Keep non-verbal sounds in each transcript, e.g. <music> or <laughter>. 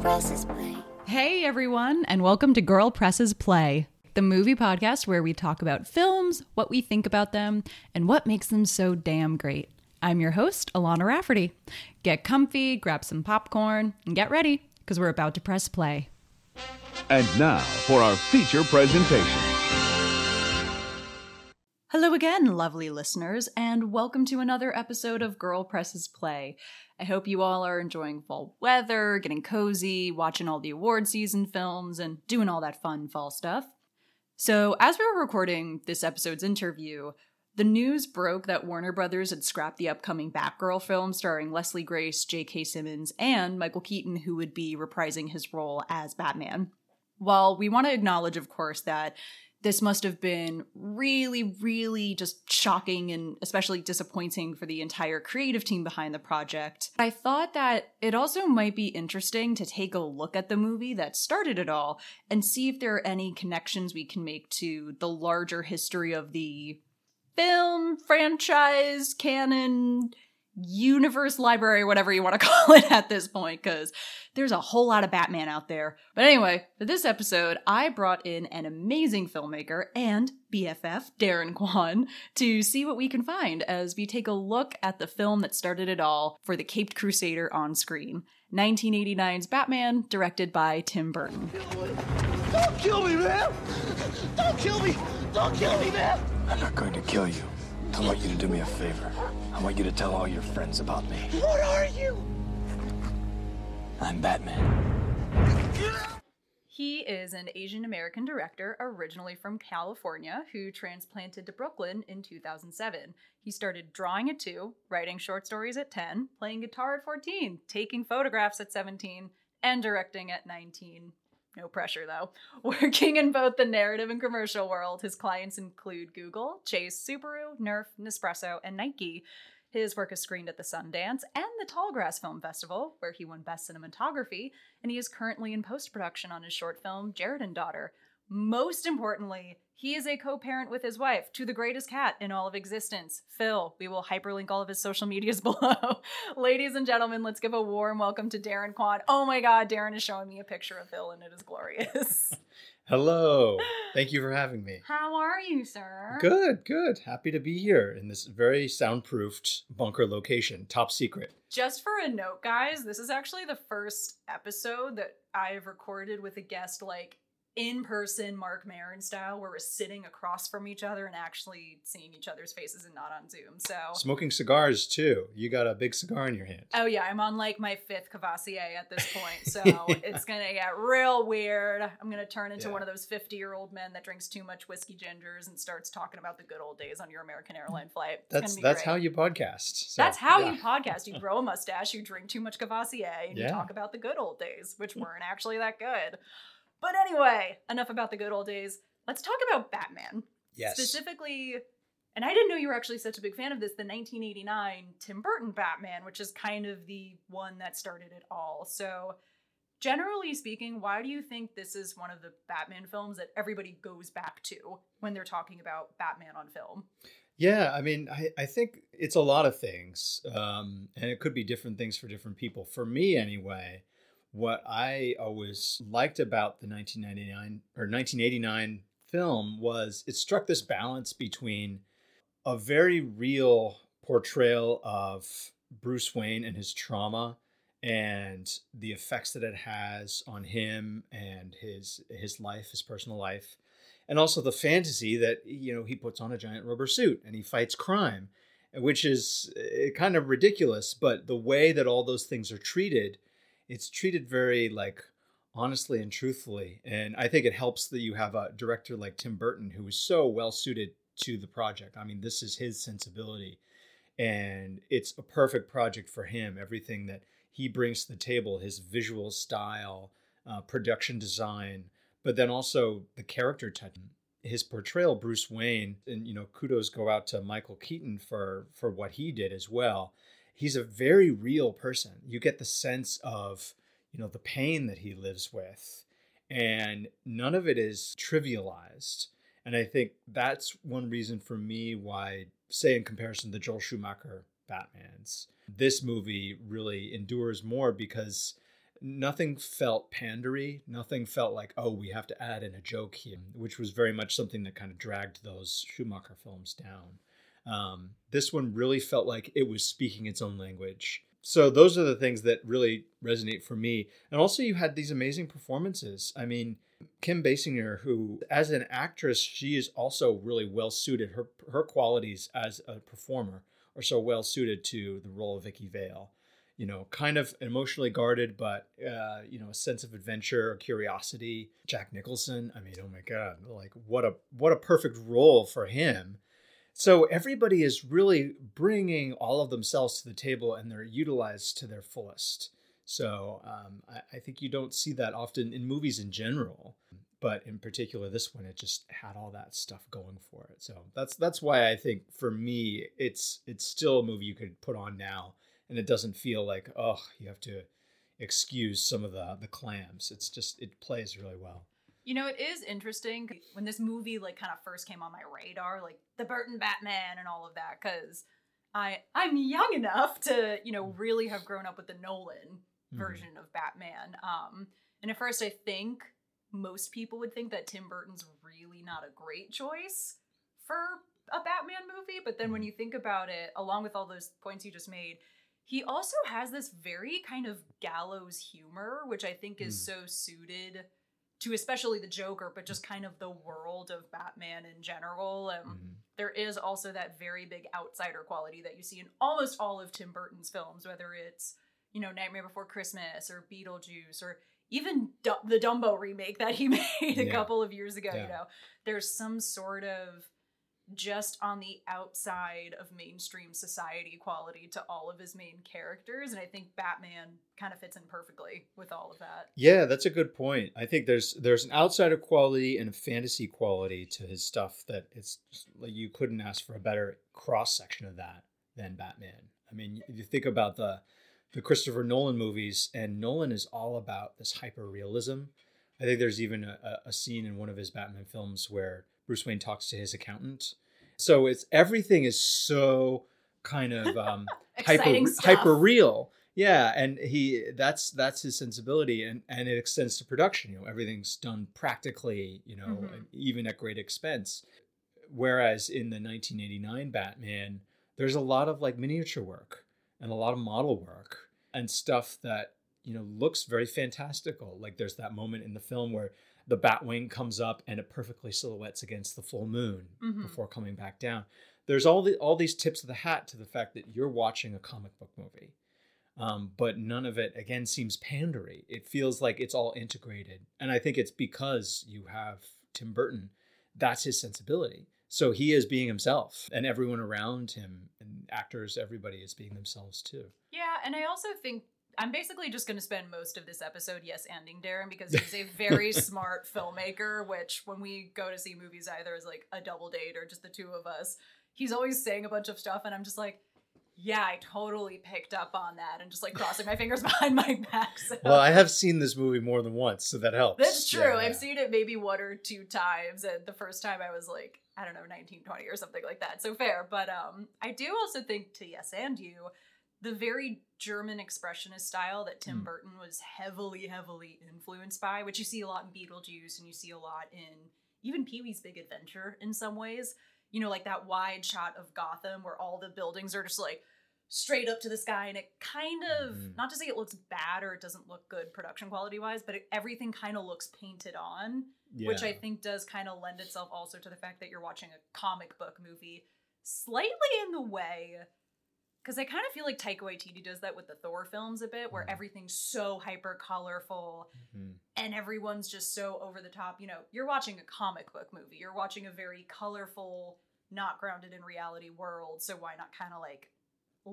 presses play. Hey everyone, and welcome to Girl Presses Play, the movie podcast where we talk about films, what we think about them, and what makes them so damn great. I'm your host, Alana Rafferty. Get comfy, grab some popcorn, and get ready, because we're about to press play. And now for our feature presentation. Hello again, lovely listeners, and welcome to another episode of Girl Presses Play. I hope you all are enjoying fall weather, getting cozy, watching all the award season films, and doing all that fun fall stuff. So, as we were recording this episode's interview, the news broke that Warner Brothers had scrapped the upcoming Batgirl film starring Leslie Grace, J.K. Simmons, and Michael Keaton, who would be reprising his role as Batman. While we want to acknowledge, of course, that this must have been really, really just shocking and especially disappointing for the entire creative team behind the project. I thought that it also might be interesting to take a look at the movie that started it all and see if there are any connections we can make to the larger history of the film, franchise, canon, universe library, whatever you want to <laughs> call it at this point, because there's a whole lot of Batman out there. But anyway, for this episode, I brought in an amazing filmmaker and BFF, Darren Kwan, to see what we can find as we take a look at the film that started it all for the Caped Crusader on screen. 1989's Batman, directed by Tim Burton. Don't kill me, man! Don't kill me! Don't kill me, man! I'm not going to kill you. I want you to do me a favor. I want you to tell all your friends about me. What are you? I'm Batman. He is an Asian American director originally from California who transplanted to Brooklyn in 2007. He started drawing at 2, writing short stories at 10, playing guitar at 14, taking photographs at 17, and directing at 19. No pressure though. <laughs> Working in both the narrative and commercial world, his clients include Google, Chase, Subaru, Nerf, Nespresso, and Nike. His work is screened at the Sundance and the Tallgrass Film Festival, where he won Best Cinematography, and he is currently in post production on his short film Jared and Daughter. Most importantly, he is a co parent with his wife to the greatest cat in all of existence, Phil. We will hyperlink all of his social medias <laughs> below. Ladies and gentlemen, let's give a warm welcome to Darren Kwan. Oh my god, Darren is showing me a picture of Phil, and it is glorious. <laughs> Hello. Thank you for having me. How are you, sir? Good, good. Happy to be here in this very soundproofed bunker location, top secret. Just for a note, guys, this is actually the first episode that I've recorded with a guest like in person Marc Maron style where we're sitting across from each other and actually seeing each other's faces and not on Zoom. So Smoking cigars too. You got a big cigar in your hand. Oh yeah, I'm on like my fifth Courvoisier at this point, so <laughs> it's gonna get real weird. I'm gonna turn into Yeah. one of those 50 year old men that drinks too much whiskey gingers and starts talking about the good old days on your American airline flight. It's That's that's great. how you podcast. So, That's how yeah. you podcast. You <laughs> grow a mustache, you drink too much Courvoisier, and you talk about the good old days, which mm. weren't actually that good. But anyway, enough about the good old days. Let's talk about Batman. Yes. Specifically, and I didn't know you were actually such a big fan of this, the 1989 Tim Burton Batman, which is kind of the one that started it all. So, generally speaking, why do you think this is one of the Batman films that everybody goes back to when they're talking about Batman on film? Yeah, I mean, I, I think it's a lot of things, um, and it could be different things for different people. For me, anyway, what I always liked about the 1999 or 1989 film was it struck this balance between a very real portrayal of Bruce Wayne and his trauma and the effects that it has on him and his his life, his personal life, and also the fantasy that you know he puts on a giant rubber suit and he fights crime, which is uh, kind of ridiculous. But the way that all those things are treated, it's treated very like honestly and truthfully, and I think it helps that you have a director like Tim Burton who is so well suited to the project. I mean, this is his sensibility, and it's a perfect project for him. Everything that he brings to the table, his visual style, uh, production design, but then also the character touch. His portrayal, Bruce Wayne, and you know, kudos go out to Michael Keaton for for what he did as well. He's a very real person. You get the sense of you know the pain that he lives with, and none of it is trivialized. And I think that's one reason for me why, say, in comparison to Joel Schumacher Batman's, this movie really endures more because nothing felt pandery. Nothing felt like, oh, we have to add in a joke here, which was very much something that kind of dragged those Schumacher films down. Um, this one really felt like it was speaking its own language. So those are the things that really resonate for me. And also, you had these amazing performances. I mean, Kim Basinger, who as an actress, she is also really well suited. Her her qualities as a performer are so well suited to the role of Vicki Vale. You know, kind of emotionally guarded, but uh, you know, a sense of adventure or curiosity. Jack Nicholson, I mean, oh my god, like what a what a perfect role for him. So everybody is really bringing all of themselves to the table, and they're utilized to their fullest. So um, I, I, think you don't see that often in movies in general, but in particular this one, it just had all that stuff going for it. So that's that's why I think for me, it's it's still a movie you could put on now, and it doesn't feel like oh you have to excuse some of the the clams. It's just it plays really well. You know, it is interesting when this movie like kind of first came on my radar, like the Burton Batman and all of that, because I I'm young enough to you know really have grown up with the Nolan Mm-hmm. version of Batman. Um, and at first, I think most people would think that Tim Burton's really not a great choice for a Batman movie. But then when mm-hmm. you think about it, along with all those points you just made, he also has this very kind of gallows humor, which I think is mm. so suited to especially the Joker, but just kind of the world of Batman in general. And mm. there is also that very big outsider quality that you see in almost all of Tim Burton's films, whether it's you know, Nightmare Before Christmas or Beetlejuice or even D- the Dumbo remake that he <laughs> made a yeah. couple of years ago, yeah. you know, there's some sort of just on the outside of mainstream society quality to all of his main characters and i think batman kind of fits in perfectly with all of that. Yeah that's a good point. I think there's there's an outsider quality and a fantasy quality to his stuff that it's like you couldn't ask for a better cross section of that than batman. I mean you think about the the Christopher Nolan movies, and Nolan is all about this hyper realism. I think there's even a, a, scene in one of his Batman films where Bruce Wayne talks to his accountant. So it's everything is so kind of um, <laughs> hyper hyper real. Yeah, and he that's that's his sensibility, and and it extends to production. You know, everything's done practically. You know, mm-hmm. even at great expense. Whereas in the 1989 Batman, there's a lot of like miniature work and a lot of model work and stuff that you know looks very fantastical like there's that moment in the film where the batwing comes up and it perfectly silhouettes against the full moon mm-hmm. before coming back down. There's all the all these tips of the hat to the fact that you're watching a comic book movie um, but none of it again seems pandery. It feels like it's all integrated. And i think it's because you have tim burton. That's his sensibility. So he is being himself, and everyone around him, and actors, everybody is being themselves too. Yeah, and I also think I'm basically just going to spend most of this episode yes ending Darren because he's a very <laughs> smart filmmaker. Which when we go to see movies, either as like a double date or just the two of us, he's always saying a bunch of stuff, and I'm just like, yeah, I totally picked up on that and just like crossing my fingers <laughs> behind my back. So. Well, I have seen this movie more than once, so that helps. That's true. Yeah, I've yeah. seen it maybe one or two times, and the first time I was like, I don't know, 1920 or something like that. So fair. But um, I do also think to yes and you, the very German expressionist style that Tim mm. Burton was heavily, heavily influenced by, which you see a lot in Beetlejuice and you see a lot in even Pee Wee's Big Adventure in some ways you know, like that wide shot of Gotham where all the buildings are just like straight up to the sky and it kind of mm. not to say it looks bad or it doesn't look good production quality wise but it, everything kind of looks painted on yeah. which i think does kind of lend itself also to the fact that you're watching a comic book movie slightly in the way because i kind of feel like taika waititi does that with the thor films a bit where mm. everything's so hyper colorful mm-hmm. and everyone's just so over the top you know you're watching a comic book movie you're watching a very colorful not grounded in reality world so why not kind of like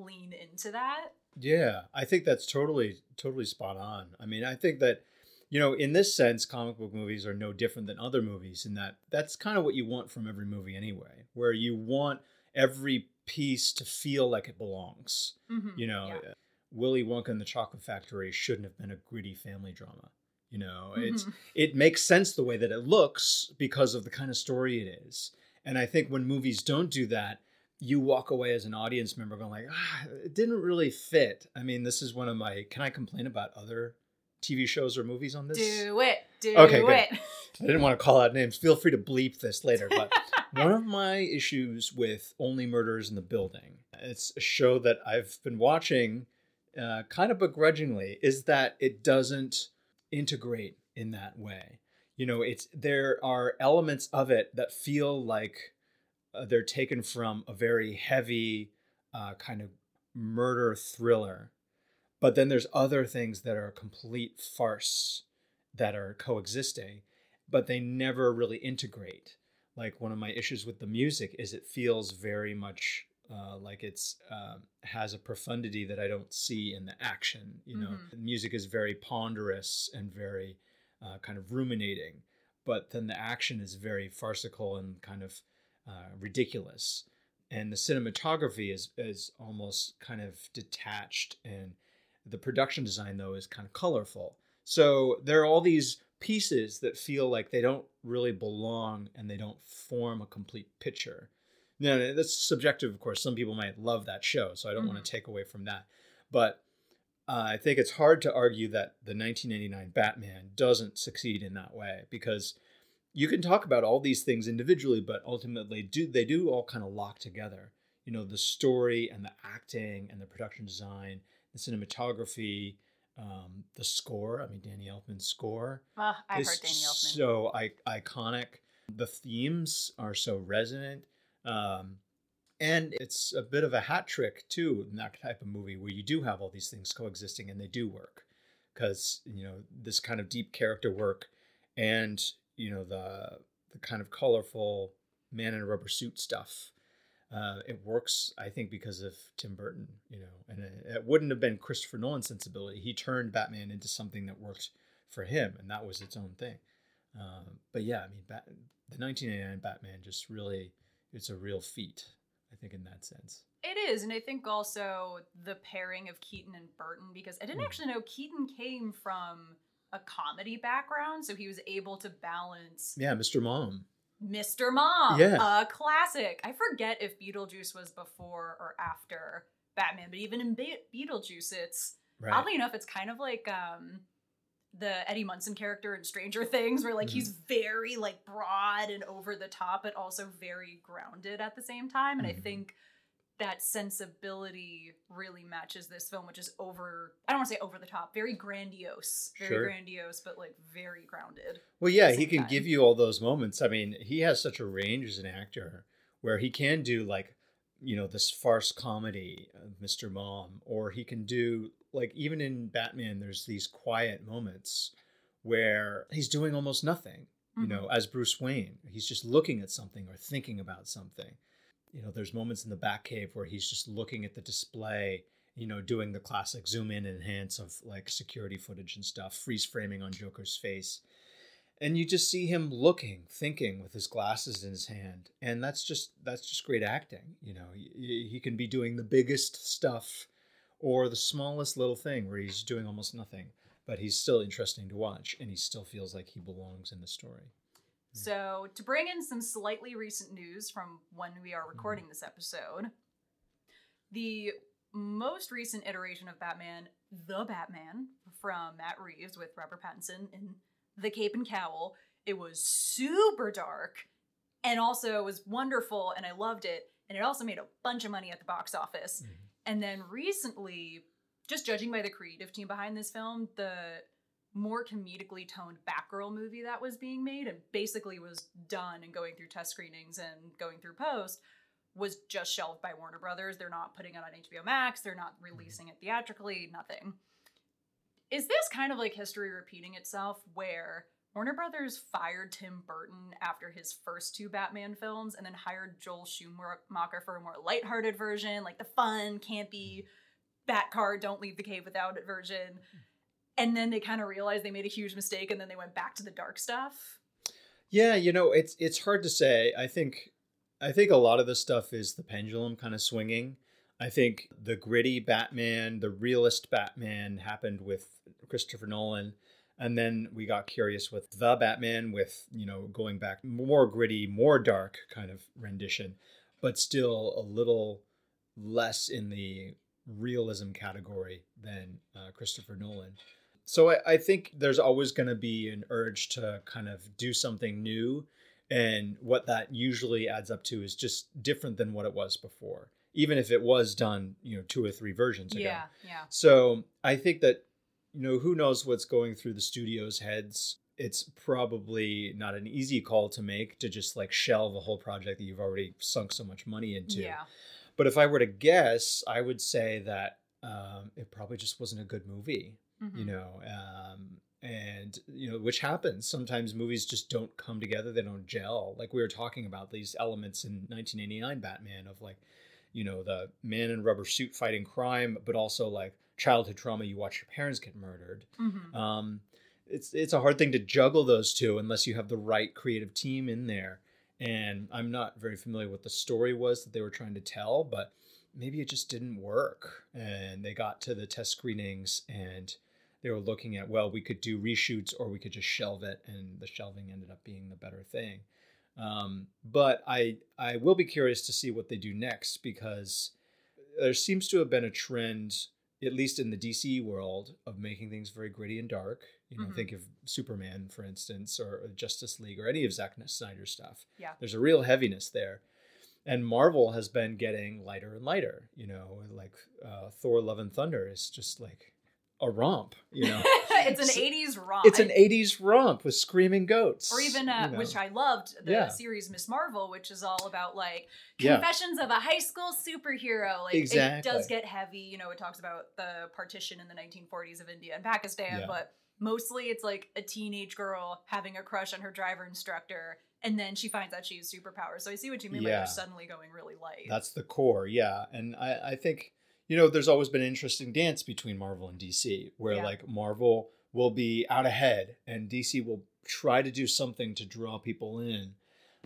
lean into that. Yeah, I think that's totally totally spot on. I mean, I think that you know, in this sense, comic book movies are no different than other movies in that that's kind of what you want from every movie anyway, where you want every piece to feel like it belongs. Mm-hmm. You know, yeah. Willy Wonka and the Chocolate Factory shouldn't have been a gritty family drama. You know, mm-hmm. it's <laughs> it makes sense the way that it looks because of the kind of story it is. And I think when movies don't do that, you walk away as an audience member going like, ah, it didn't really fit. I mean, this is one of my. Can I complain about other TV shows or movies on this? Do it. Do Okay, good. I didn't want to call out names. Feel free to bleep this later. But <laughs> one of my issues with Only Murders in the Building, it's a show that I've been watching uh, kind of begrudgingly, is that it doesn't integrate in that way. You know, it's there are elements of it that feel like uh, they're taken from a very heavy uh, kind of murder thriller, but then there's other things that are a complete farce that are coexisting, but they never really integrate. Like one of my issues with the music is it feels very much uh, like it's um, has a profundity that I don't see in the action. You know, Mhm. the music is very ponderous and very uh, kind of ruminating, but then the action is very farcical and kind of uh, ridiculous. And the cinematography is is almost kind of detached, and the production design though is kind of colorful. So there are all these pieces that feel like they don't really belong and they don't form a complete picture. Now that's subjective, of course. Some people might love that show, so I don't want to take away from that. But uh, I think it's hard to argue that the 1989 Batman doesn't succeed in that way because you can talk about all these things individually, but ultimately do they do all kind of lock together. You know, the story and the acting and the production design, the cinematography, um, the score. I mean, Danny Elfman's score Ah, I've is heard Danny Elfman. so I- iconic. The themes are so resonant. Um, and it's a bit of a hat trick too in that type of movie where you do have all these things coexisting and they do work because you know this kind of deep character work and you know the the kind of colorful man in a rubber suit stuff uh, it works i think because of tim burton you know and it, it wouldn't have been christopher nolan's sensibility. He turned batman into something that worked for him and that was its own thing. Um, but yeah i mean Bat- the 1989 batman just really it's a real feat i think in that sense. It is, and I think also the pairing of Keaton and Burton because I didn't Mm. actually know Keaton came from a comedy background, so he was able to balance yeah mr mom Mr. Mom, Yeah. a classic. I forget if Beetlejuice was before or after Batman, but even in Be- Beetlejuice, it's right oddly enough, it's kind of like um the Eddie Munson character in Stranger Things, where like he's Mm-hmm. very like broad and over the top, but also very grounded at the same time. And I Mhm. think that sensibility really matches this film, which is over I don't want to say over the top, very grandiose. Very Sure. grandiose, but like very grounded. Well, yeah, he can time. give you all those moments. I mean, he has such a range as an actor where he can do like, you know, this farce comedy, of Mr. Mom, or he can do like even in Batman. There's these quiet moments where he's doing almost nothing. You Mhm. know, as Bruce Wayne, he's just looking at something or thinking about something. You know, there's moments in the Batcave where he's just looking at the display. You know, doing the classic zoom in and enhance of like security footage and stuff, freeze framing on Joker's face. And you just see him looking thinking with his glasses in his hand. And that's just that's just great acting you know. He, he can be doing the biggest stuff or the smallest little thing where he's doing almost nothing but he's still interesting to watch and he still feels like he belongs in the story So, to bring in some slightly recent news from when we are mm-hmm. recording this episode, the most recent iteration of Batman, The Batman, from Matt Reeves with Robert Pattinson in The Cape and Cowl, it was super dark and also it was wonderful and I loved it. And it also made a bunch of money at the box office. Mm-hmm. And then recently, just judging by the creative team behind this film, the more comedically toned Batgirl movie that was being made and basically was done and going through test screenings and going through post was just shelved by Warner Brothers. They're not putting it on HBO Max, they're not mm-hmm. releasing it theatrically, nothing. Is this kind of like history repeating itself where Warner Brothers fired Tim Burton after his first two Batman films and then hired Joel Schumacher for a more lighthearted version, like the fun, campy Bat card, don't leave the cave without it version. Mm. And then they kind of realized they made a huge mistake and then they went back to the dark stuff. yeah you know it's it's hard to say. I think i think a lot of this stuff is the pendulum kind of swinging. I think the gritty batman the realist batman happened with christopher nolan and then we got curious with the batman with you know going back more gritty more dark kind of rendition but still a little less in the realism category than uh, christopher nolan so I, I think there's always going to be an urge to kind of do something new, and what that usually adds up to is just different than what it was before, even if it was done, you know, two or three versions ago. Yeah, yeah. So I think that, you know, who knows what's going through the studio's heads. It's probably not an easy call to make to just like shelve a whole project that you've already sunk so much money into. Yeah. But if I were to guess, I would say that um, it probably just wasn't a good movie, Mhm. you know, um, and, you know, which happens. Sometimes movies just don't come together, they don't gel. Like we were talking about these elements in 1989 Batman of like, you know, the man in rubber suit fighting crime, but also like childhood trauma. You watch your parents get murdered. Mhm. Um, it's it's a hard thing to juggle those two unless you have the right creative team in there. And I'm not very familiar what the story was that they were trying to tell, but maybe it just didn't work. And they got to the test screenings and they were looking at well, we could do reshoots or we could just shelve it, and the shelving ended up being the better thing. Um, but I I will be curious to see what they do next because there seems to have been a trend, at least in the DC world, of making things very gritty and dark. You know, Mhm. think of Superman, for instance, or or Justice League, or any of Zack Snyder's stuff. Yeah. there's a real heaviness there. And Marvel has been getting lighter and lighter. You know, like uh, Thor: Love and Thunder is just like a romp. You know, <laughs> it's an 80s romp. it's an '80s romp with screaming goats, or even uh, you know. which I loved the Yeah. series Miss Marvel, which is all about like Yeah. confessions of a high school superhero. Like it does get heavy. You know, it talks about the partition in the 1940s of India and Pakistan, Yeah. but mostly it's like a teenage girl having a crush on her driver instructor, and then she finds out she has superpowers. So I see what you mean by Yeah. they're suddenly going really light. That's the core, yeah. And I, I think, you know, there's always been an interesting dance between Marvel and DC, where Yeah. like Marvel will be out ahead and DC will try to do something to draw people in.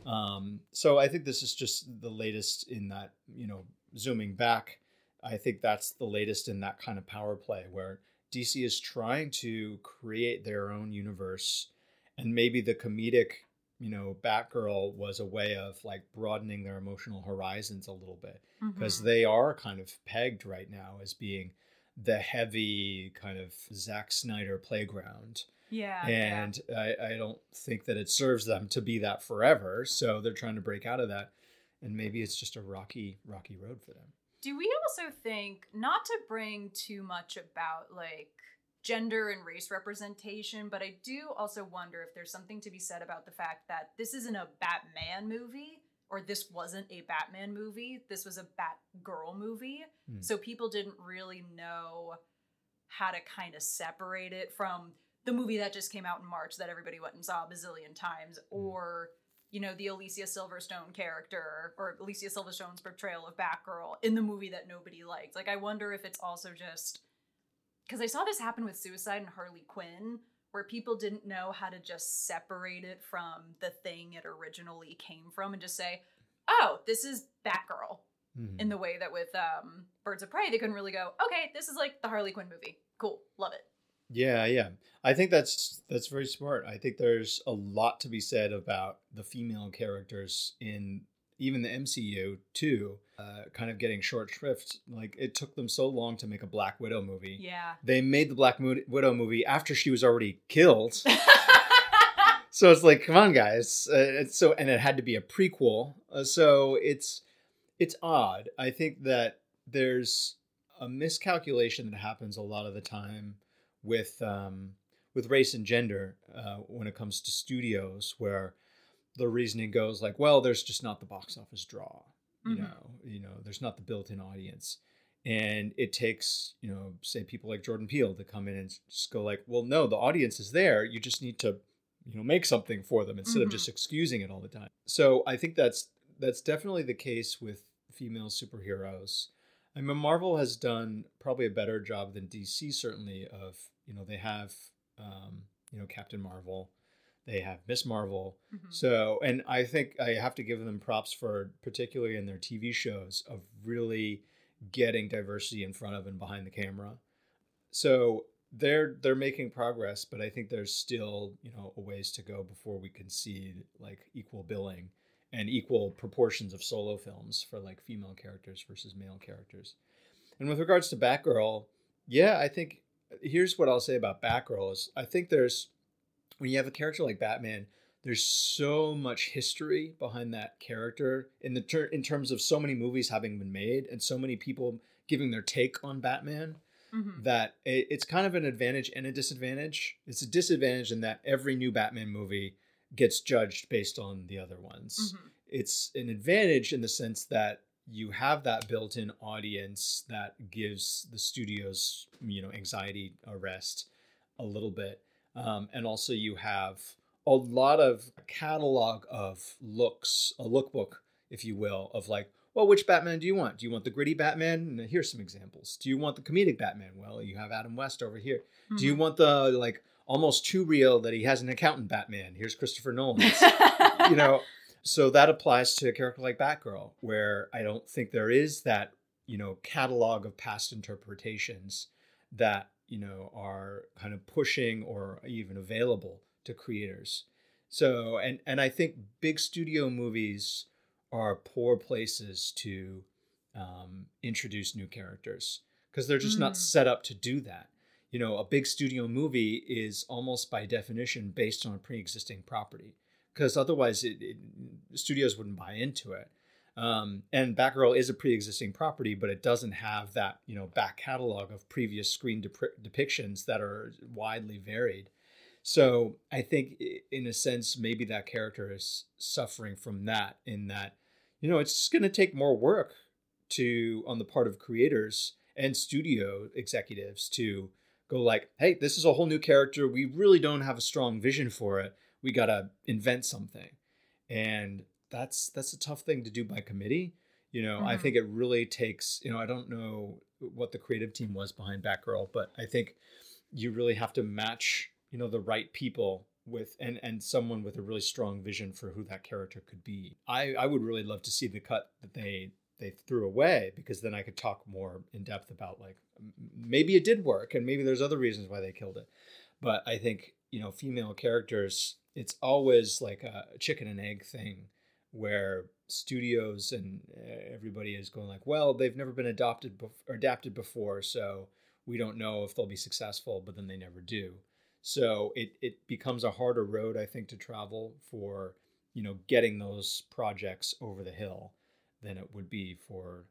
Um, so I think this is just the latest in that, you know, zooming back, I think that's the latest in that kind of power play where DC is trying to create their own universe and maybe the comedic you know batgirl was a way of like broadening their emotional horizons a little bit because Mhm. they are kind of pegged right now as being the heavy kind of Zack Snyder playground yeah, yeah. and I, I don't think that it serves them to be that forever so they're trying to break out of that and maybe it's just a rocky rocky road for them Do we also think not to bring too much about like gender and race representation, but I do also wonder if there's something to be said about the fact that this isn't a Batman movie or this wasn't a Batman movie. This was a Batgirl movie. Hmm. So people didn't really know how to kind of separate it from the movie that just came out in March that everybody went and saw a bazillion times or you know, the Alicia Silverstone character or Alicia Silverstone's portrayal of Batgirl in the movie that nobody liked. Like, I wonder if it's also just because I saw this happen with Suicide and Harley Quinn, where people didn't know how to just separate it from the thing it originally came from and just say, oh, this is Batgirl. Mhm. In the way that with um, Birds of Prey, they couldn't really go, okay, this is like the Harley Quinn movie. Cool, love it. Yeah, yeah. I think that's that's very smart. I think there's a lot to be said about the female characters in even the MCU too, uh, kind of getting short shrift. Like it took them so long to make a Black Widow movie. Yeah. They made the Black Mo- Widow movie after she was already killed. <laughs> <laughs> so it's like, come on, guys. Uh, it's so and it had to be a prequel. Uh, so it's it's odd. I think that there's a miscalculation that happens a lot of the time with um, with race and gender uh, when it comes to studios, where the reasoning goes like, well, there's just not the box office draw. You Mhm. know, you know, there's not the built-in audience, and it takes you know, say people like Jordan Peele to come in and just go like, well, no, the audience is there. You just need to you know make something for them instead of Mhm. just excusing it all the time. So I think that's that's definitely the case with female superheroes. I mean, Marvel has done probably a better job than DC certainly of you know they have um, you know Captain Marvel, they have Miss Marvel. Mhm. So and I think I have to give them props for particularly in their TV shows of really getting diversity in front of and behind the camera. So they're they're making progress, but I think there's still you know a ways to go before we can see like equal billing and equal proportions of solo films for like female characters versus male characters. And with regards to Batgirl, yeah, I think here's what I'll say about Batgirl is I think there's when you have a character like Batman, there's so much history behind that character in the ter- in terms of so many movies having been made and so many people giving their take on Batman Mhm. that it, it's kind of an advantage and a disadvantage. It's a disadvantage in that every new Batman movie gets judged based on the other ones. Mhm. It's an advantage in the sense that you have that built-in audience that gives the studios, you know, anxiety arrest a little bit, um, and also you have a lot of catalog of looks, a lookbook, if you will, of like, well, which Batman do you want? Do you want the gritty Batman? And here's some examples. Do you want the comedic Batman? Well, you have Adam West over here. Do you Mhm. want the like almost too real that he has an accountant Batman? Here's Christopher Nolan. <laughs> you know, so that applies to a character like Batgirl, where I don't think there is that, you know, catalog of past interpretations that, you know, are kind of pushing or even available to creators. So, and and I think big studio movies are poor places to um, introduce new characters because they're just not Mm. set up to do that. You know, a big studio movie is almost by definition based on a pre-existing property because otherwise it, it, studios wouldn't buy into it. Um, and Batgirl is a pre-existing property, but it doesn't have that you know back catalog of previous screen dep- depictions that are widely varied. So I think, in a sense, maybe that character is suffering from that. In that, you know, it's going to take more work to on the part of creators and studio executives to go like, hey, this is a whole new character. We really don't have a strong vision for it. We got to invent something, and that's that's a tough thing to do by committee. You know, I Mhm. think it really takes. You know, I don't know what the creative team was behind Batgirl, but I think you really have to match you know the right people with and and someone with a really strong vision for who that character could be i i would really love to see the cut that they they threw away because then i could talk more in depth about like maybe it did work and maybe there's other reasons why they killed it but i think you know female characters it's always like a chicken and egg thing where studios and uh, everybody is going like well they've never been adopted or adapted before so we don't know if they'll be successful but then they never do. So it it becomes a harder road i think to travel for you know getting those projects over the hill than it would be for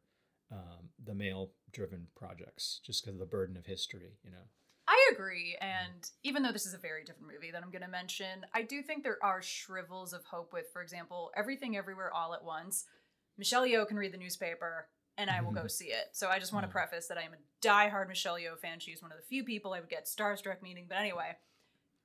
um, the male driven projects just because of the burden of history you know I agree. And even though this is a very different movie that I'm going to mention, I do think there are shrivels of hope with, for example, Everything Everywhere All at Once. Michelle Yeoh can read the newspaper and I will go see it. So I just want to Mhm. preface that I am a diehard Michelle Yeoh fan. She's one of the few people I would get starstruck meeting. But anyway,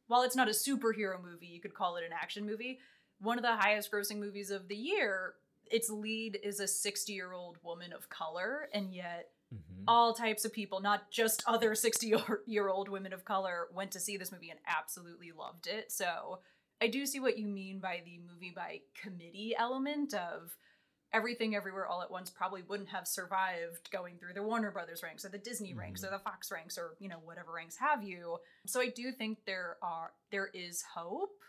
while it's not a superhero movie, you could call it an action movie. One of the highest grossing movies of the year, its lead is a 60 year old woman of color, and yet Mhm. all types of people, not just other <laughs> 60 year old women of color, went to see this movie and absolutely loved it. So I do see what you mean by the movie by committee element of everything everywhere all at once probably wouldn't have survived going through the Warner Brothers ranks or the Disney ranks or the Fox ranks or you know whatever ranks have you. So I do think there are there is hope.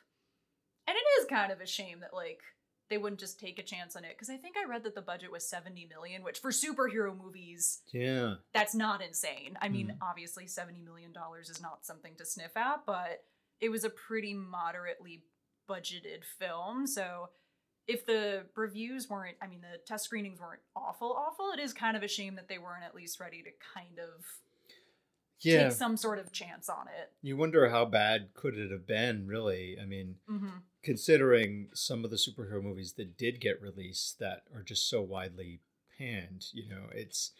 And it is kind of a shame that like they wouldn't just take a chance on it because I think I read that the budget was 70 million, which for superhero movies yeah that's not insane. I mean, Mhm. obviously, $70 million is not something to sniff at, but it was a pretty moderately budgeted film. So if the reviews weren't, I mean, the test screenings weren't awful, awful, it is kind of a shame that they weren't at least ready to kind of yeah. take some sort of chance on it. you wonder how bad could it have been really? I mean hmm considering some of the superhero movies that did get released that are just so widely panned you know it's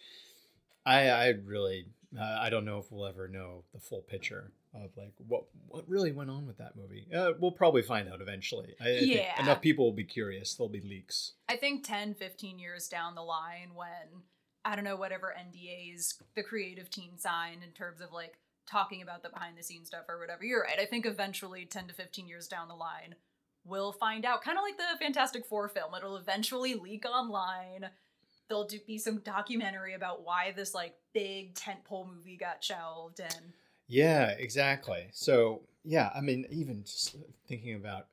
i i really uh, i don't know if we'll ever know the full picture of like what what really went on with that movie. Uh, we'll probably find out eventually. I, I think Yeah. enough people will be curious. There'll be leaks. I think 10, 15 years down the line, when I don't know, whatever NDAs the creative team signed in terms of like talking about the behind the scenes stuff or whatever, you're right. I think eventually, 10 to 15 years down the line, we'll find out. Kind of like the Fantastic Four film, it'll eventually leak online. There'll do, be some documentary about why this like big tentpole movie got shelved and Yeah, exactly. So, yeah, I mean, even just thinking about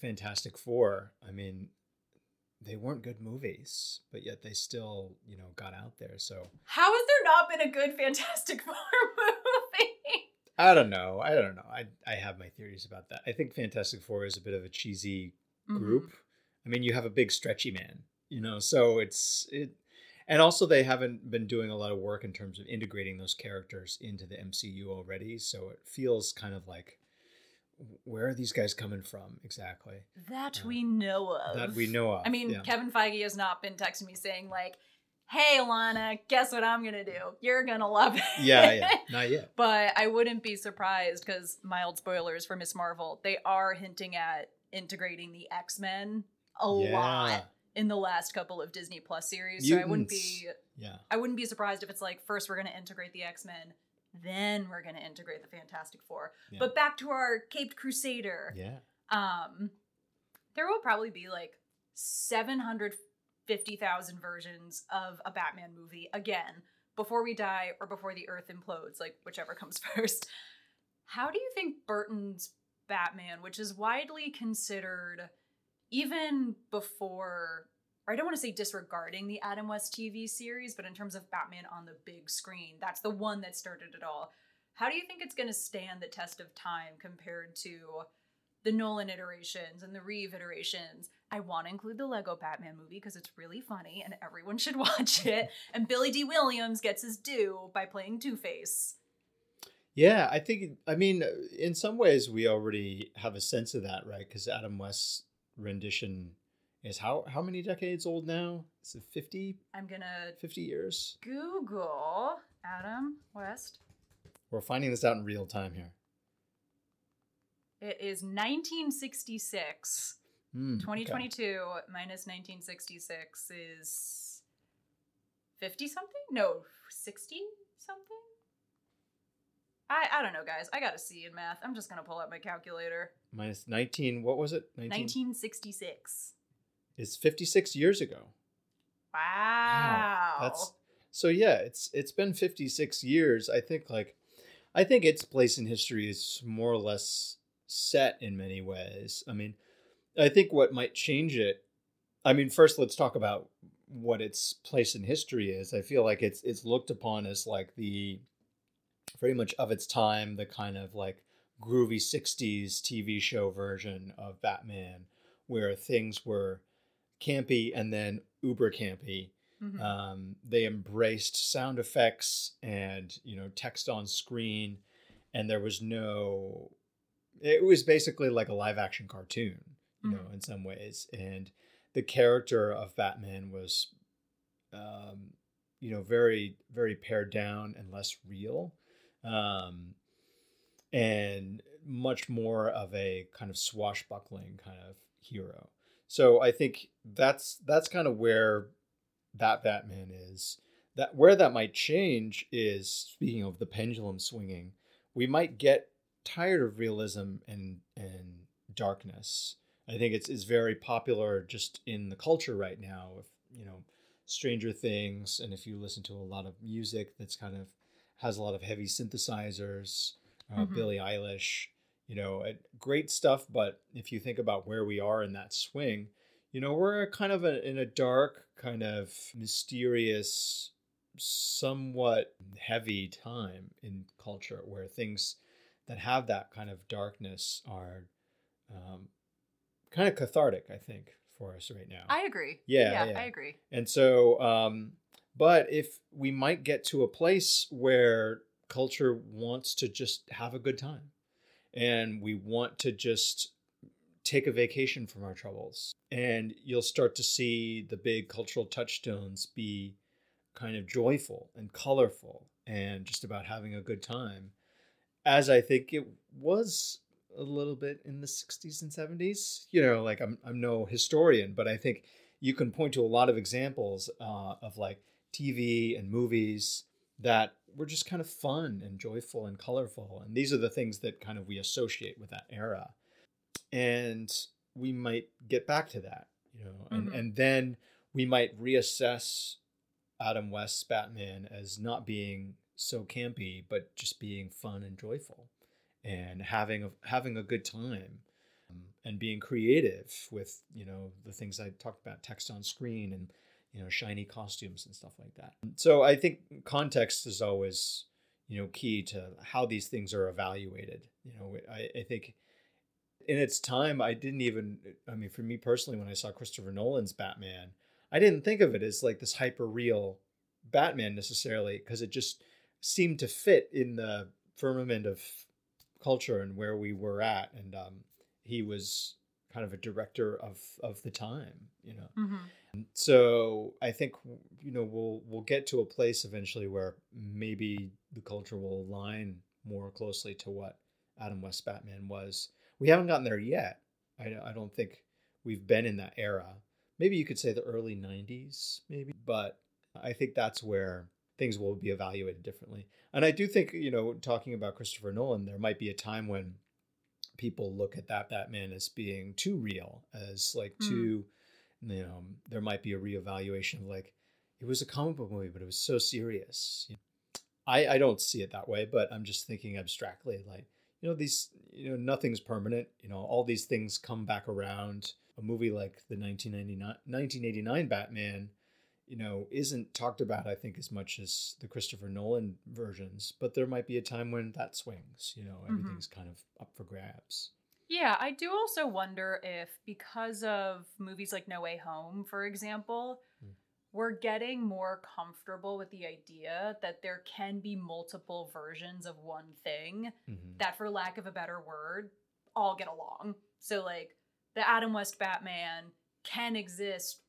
Fantastic Four, I mean, they weren't good movies, but yet they still, you know, got out there. So, how has there not been a good Fantastic <laughs> Four movie? I don't know. I don't know. I I have my theories about that. I think Fantastic Four is a bit of a cheesy Mhm. group. I mean, you have a big stretchy man, you know, so it's it and also they haven't been doing a lot of work in terms of integrating those characters into the MCU already, so it feels kind of like where are these guys coming from exactly? That Uh, we know of. That we know of. I mean, yeah. Kevin Feige has not been texting me saying like, "Hey, Alana, guess what I'm gonna do? You're gonna love it." yeah, yeah, <laughs> not yet. but I wouldn't be surprised because mild spoilers for Miss Marvel. They are hinting at integrating the X Men a Yeah. lot in the last couple of Disney Plus series. So I wouldn't be Yeah. I wouldn't be surprised if it's like first we're gonna integrate the X Men, then we're gonna integrate the Fantastic Four. Yeah. But back to our Caped Crusader. Yeah. Um, there will probably be like 750,000 versions of a Batman movie again before we die or before the earth implodes, like whichever comes <laughs> first. How do you think Burton's Batman, which is widely considered even before, or I don't want to say disregarding the Adam West TV series, but in terms of Batman on the big screen, that's the one that started it all. How do you think it's going to stand the test of time compared to the Nolan iterations and the Reeve iterations? I want to include the Lego Batman movie because it's really funny and everyone <laughs> should watch it. and Billy Dee Williams gets his due by playing Two Face. Yeah, I think I mean in some ways we already have a sense of that, right? Because Adam West's rendition is how how many decades old now? Is it 50, I'm going to 50 years? Google Adam West. We're finding this out in real time here. It is 1966. Hmm, okay. 2022 minus 1966 is 50 something? No, 60 something? I I don't know, guys. I got a C in math. I'm just going to pull out my calculator. Minus 19, what was it? 19? 1966. It's 56 years ago. Wow. That's so yeah, it's it's been 56 years. I think like I think its place in history is more or less set in many ways. I mean, I think what might change it I mean, first let's talk about what its place in history is. I feel like it's it's looked upon as like the very much of its time, the kind of like groovy 60s TV show version of Batman where things were campy and then uber campy Mhm. um, they embraced sound effects and you know text on screen, and there was no. It was basically like a live action cartoon, you know, in some ways, and the character of Batman was, um, you know, very very pared down and less real, um, and much more of a kind of swashbuckling kind of hero. So I think that's that's kind of where that Batman is. That where that might change is speaking of the pendulum swinging, we might get tired of realism and and darkness. I think it's it's very popular just in the culture right now. If you know Stranger Things, and if you listen to a lot of music that's kind of has a lot of heavy synthesizers, uh, Mhm. Billie Eilish, you know, great stuff. But if you think about where we are in that swing, you know, we're kind of a, in a dark, kind of mysterious, somewhat heavy time in culture where things that have that kind of darkness are um, kind of cathartic, I think, for us right now. I agree. Yeah, yeah, yeah. I agree. And so, um, but if we might get to a place where culture wants to just have a good time and we want to just take a vacation from our troubles, and you'll start to see the big cultural touchstones be kind of joyful and colorful and just about having a good time, as I think it was a little bit in the 60s and 70s. You know, like I'm, I'm no historian, but I think you can point to a lot of examples uh, of like TV and movies that were just kind of fun and joyful and colorful. And these are the things that kind of we associate with that era. And we might get back to that, you know, and, Mhm. and then we might reassess Adam West's Batman as not being so campy, but just being fun and joyful and having a, having a good time um, and being creative with you know the things I talked about text on screen and you know shiny costumes and stuff like that. So I think context is always you know, key to how these things are evaluated. You know, I, I think in its time, I didn't even, I mean, for me personally, when I saw Christopher Nolan's Batman, I didn't think of it as like this hyper real Batman necessarily, because it just seemed to fit in the firmament of culture and where we were at. And um, he was kind of a director of of the time, you know. Mm-hmm. So I think you know we'll we'll get to a place eventually where maybe the culture will align more closely to what Adam West Batman was. We haven't gotten there yet. I I don't think we've been in that era. Maybe you could say the early '90s, maybe, but I think that's where things will be evaluated differently. And I do think you know, talking about Christopher Nolan, there might be a time when people look at that Batman as being too real, as like Mm. too, you know, there might be a reevaluation of like, it was a comic book movie, but it was so serious. I, I don't see it that way, but I'm just thinking abstractly, like, you know, these, you know, nothing's permanent. You know, all these things come back around. A movie like the 1999, 1989 Batman, you know, isn't talked about, I think, as much as the Christopher Nolan versions, but there might be a time when that swings, you know, Mhm. everything's kind of up for grabs. Yeah, I do also wonder if because of movies like No Way Home, for example, Hmm. we're getting more comfortable with the idea that there can be multiple versions of one thing Mhm. that, for lack of a better word, all get along. So, like, the Adam West Batman can exist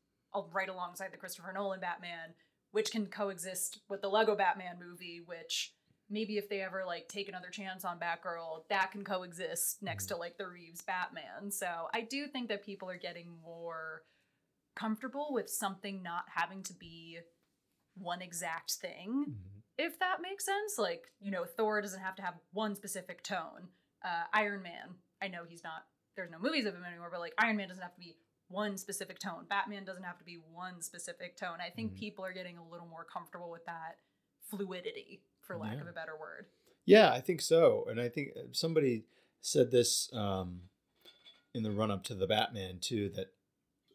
right alongside the Christopher Nolan Batman, which can coexist with the Lego Batman movie, which maybe if they ever like take another chance on Batgirl, that can coexist next to like the Reeves Batman. So I do think that people are getting more comfortable with something not having to be one exact thing Mhm. if that makes sense. Like, you know, Thor doesn't have to have one specific tone. Uh, Iron Man, I know he's not, there's no movies of him anymore, but like Iron Man doesn't have to be one specific tone. Batman doesn't have to be one specific tone. I think Mhm. people are getting a little more comfortable with that fluidity, for lack Yeah. of a better word. Yeah, I think so. And I think uh, somebody said this um, in the run up to the Batman, too, that,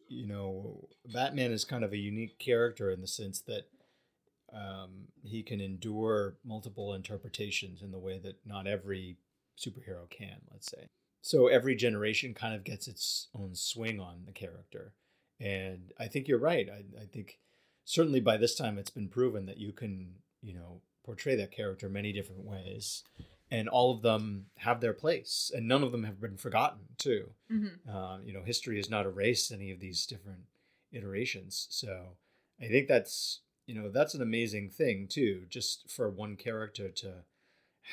you know, Batman is kind of a unique character in the sense that um, he can endure multiple interpretations in the way that not every superhero can, let's say. So every generation kind of gets its own swing on the character. And I think you're right. I, I think certainly by this time it's been proven that you can, you know, portray that character many different ways. And all of them have their place, and none of them have been forgotten, too. Mm-hmm. Uh, you know, history has not erased any of these different iterations. So I think that's, you know, that's an amazing thing, too, just for one character to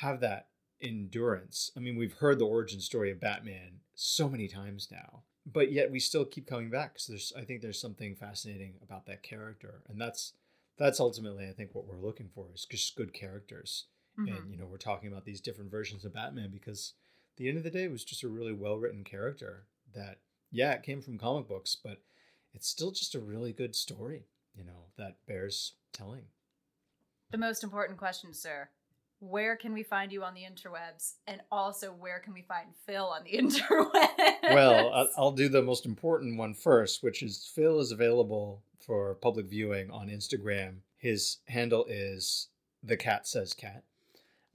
have that endurance. I mean, we've heard the origin story of Batman so many times now, but yet we still keep coming back. So there's, I think there's something fascinating about that character. And that's, that's ultimately, I think, what we're looking for is just good characters Mm-hmm. and you know we're talking about these different versions of batman because at the end of the day it was just a really well written character that yeah it came from comic books but it's still just a really good story you know that bears telling The most important question, sir. Where can we find you on the interwebs? And also, where can we find Phil on the <laughs> interwebs? well I'll, do the most important one first which is phil is available for public viewing on instagram his handle is the cat says cat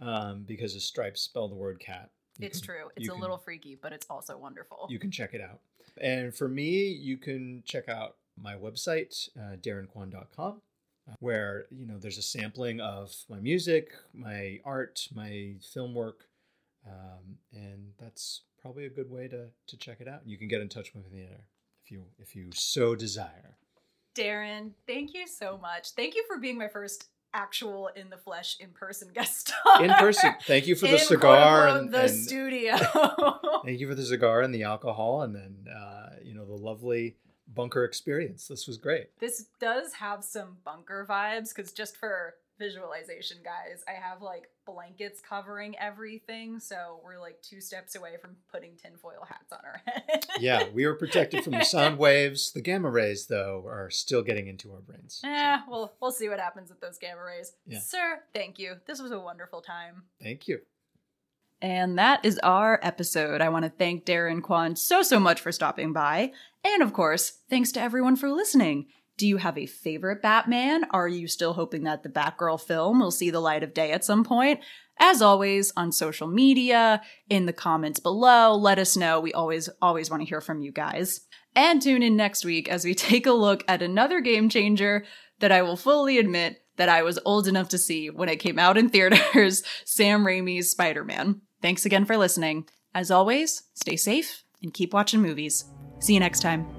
um, because his stripes spell the word cat You it's can- true. It's a can- little freaky, but it's also wonderful. you can check it out. And for me, you can check out my website, uh, darrenquan.com, where you know there's a sampling of my music, my art, my film work, um, and that's probably a good way to to check it out. You can get in touch with me there if you if you so desire. Darren, thank you so much. Thank you for being my first actual in the flesh in person <laughs> guest star. In person, thank you for the In, cigar and, the and studio. <laughs> thank you for the cigar and the alcohol, and then uh, you know the lovely bunker experience. This was great. this does have some bunker vibes because just for visualization, guys, I have like blankets covering everything, so we're like two steps away from putting tinfoil hats on our head. yeah, we are protected from the sound <laughs> waves. The gamma rays, though, are still getting into our brains. Eh, well, we'll see what happens with those gamma rays. Yeah. Sir, thank you. This was a wonderful time. Thank you. And that is our episode. I want to thank Darren Kwan so, so much for stopping by. And of course, thanks to everyone for listening. Do you have a favorite Batman? Are you still hoping that the Batgirl film will see the light of day at some point? As always, on social media, in the comments below, let us know. We always, always want to hear from you guys. And tune in next week as we <laughs> take a look at another game changer that I will fully admit that I was old enough to see when it came out in theaters <laughs> Sam Raimi's Spider Man. Thanks again for listening. As always, stay safe and keep watching movies. See you next time.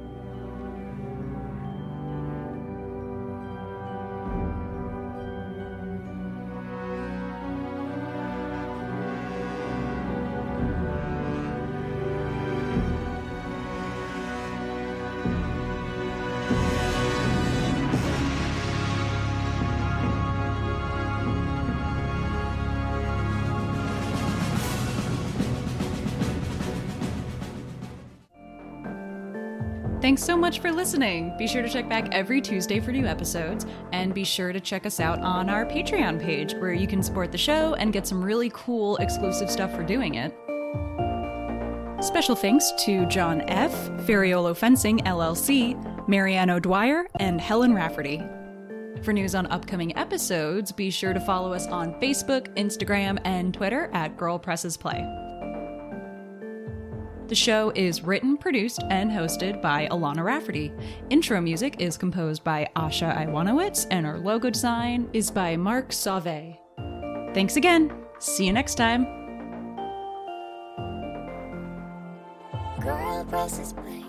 Thanks so much for listening. Be sure to check back every Tuesday for new episodes, and be sure to check us out on our Patreon page where you can support the show and get some really cool exclusive stuff for doing it. Special thanks to John F., Ferriolo Fencing LLC, Marianne O'Dwyer, and Helen Rafferty. For news on upcoming episodes, be sure to follow us on Facebook, Instagram, and Twitter at Girl Presses Play. The show is written, produced, and hosted by Alana Rafferty. Intro music is composed by Asha Iwanowitz, and our logo design is by Mark Sauve. Thanks again. See you next time. Girl presses play.